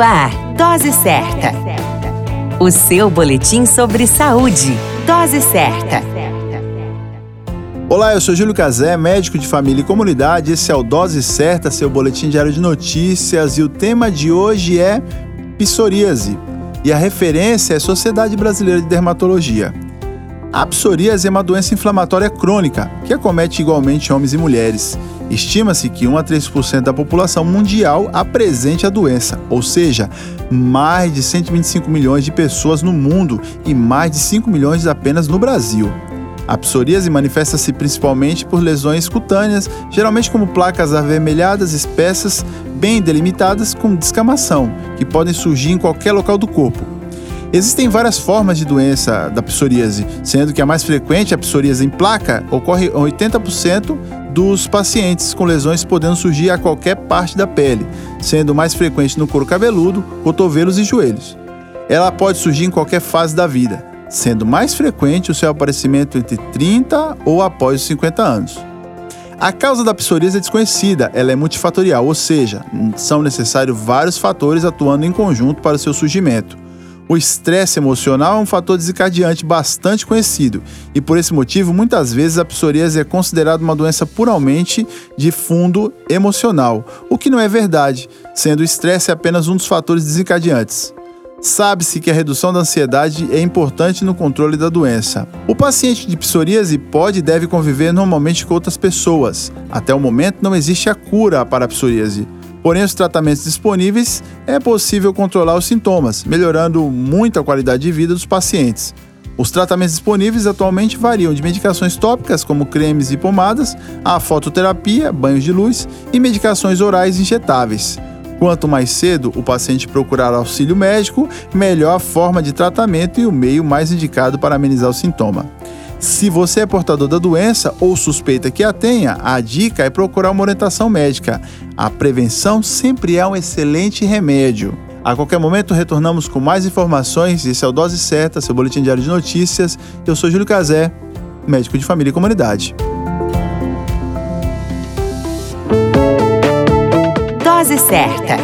Ar, Dose Certa. O seu boletim sobre saúde. Dose Certa. Olá, eu sou Júlio Cazé, médico de família e comunidade. Esse é o Dose Certa, seu boletim diário de notícias. E o tema de hoje é psoríase. E a referência é Sociedade Brasileira de Dermatologia. A psoríase é uma doença inflamatória crônica que acomete igualmente homens e mulheres. Estima-se que 1 a 3% da população mundial apresente a doença, ou seja, mais de 125 milhões de pessoas no mundo e mais de 5 milhões apenas no Brasil. A psoríase manifesta-se principalmente por lesões cutâneas, geralmente como placas avermelhadas espessas, bem delimitadas com descamação, que podem surgir em qualquer local do corpo. Existem várias formas de doença da psoríase, sendo que a mais frequente, a psoríase em placa, ocorre em 80% dos pacientes com lesões podendo surgir a qualquer parte da pele, sendo mais frequente no couro cabeludo, cotovelos e joelhos. Ela pode surgir em qualquer fase da vida, sendo mais frequente o seu aparecimento entre 30 ou após os 50 anos. A causa da psoríase é desconhecida, ela é multifatorial, ou seja, são necessários vários fatores atuando em conjunto para o seu surgimento. O estresse emocional é um fator desencadeante bastante conhecido e por esse motivo muitas vezes a psoríase é considerada uma doença puramente de fundo emocional, o que não é verdade, sendo o estresse apenas um dos fatores desencadeantes. Sabe-se que a redução da ansiedade é importante no controle da doença. O paciente de psoríase pode e deve conviver normalmente com outras pessoas. Até o momento não existe a cura para a psoríase. Porém, os tratamentos disponíveis é possível controlar os sintomas, melhorando muito a qualidade de vida dos pacientes. Os tratamentos disponíveis atualmente variam de medicações tópicas, como cremes e pomadas, a fototerapia, banhos de luz e medicações orais injetáveis. Quanto mais cedo o paciente procurar auxílio médico, melhor a forma de tratamento e o meio mais indicado para amenizar o sintoma. Se você é portador da doença ou suspeita que a tenha, a dica é procurar uma orientação médica. A prevenção sempre é um excelente remédio. A qualquer momento retornamos com mais informações. Esse é o Dose Certa, seu boletim diário de notícias. Eu sou Júlio Cazé, médico de família e comunidade. Dose Certa,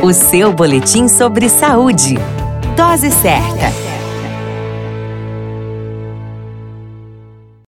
o seu boletim sobre saúde. Dose Certa.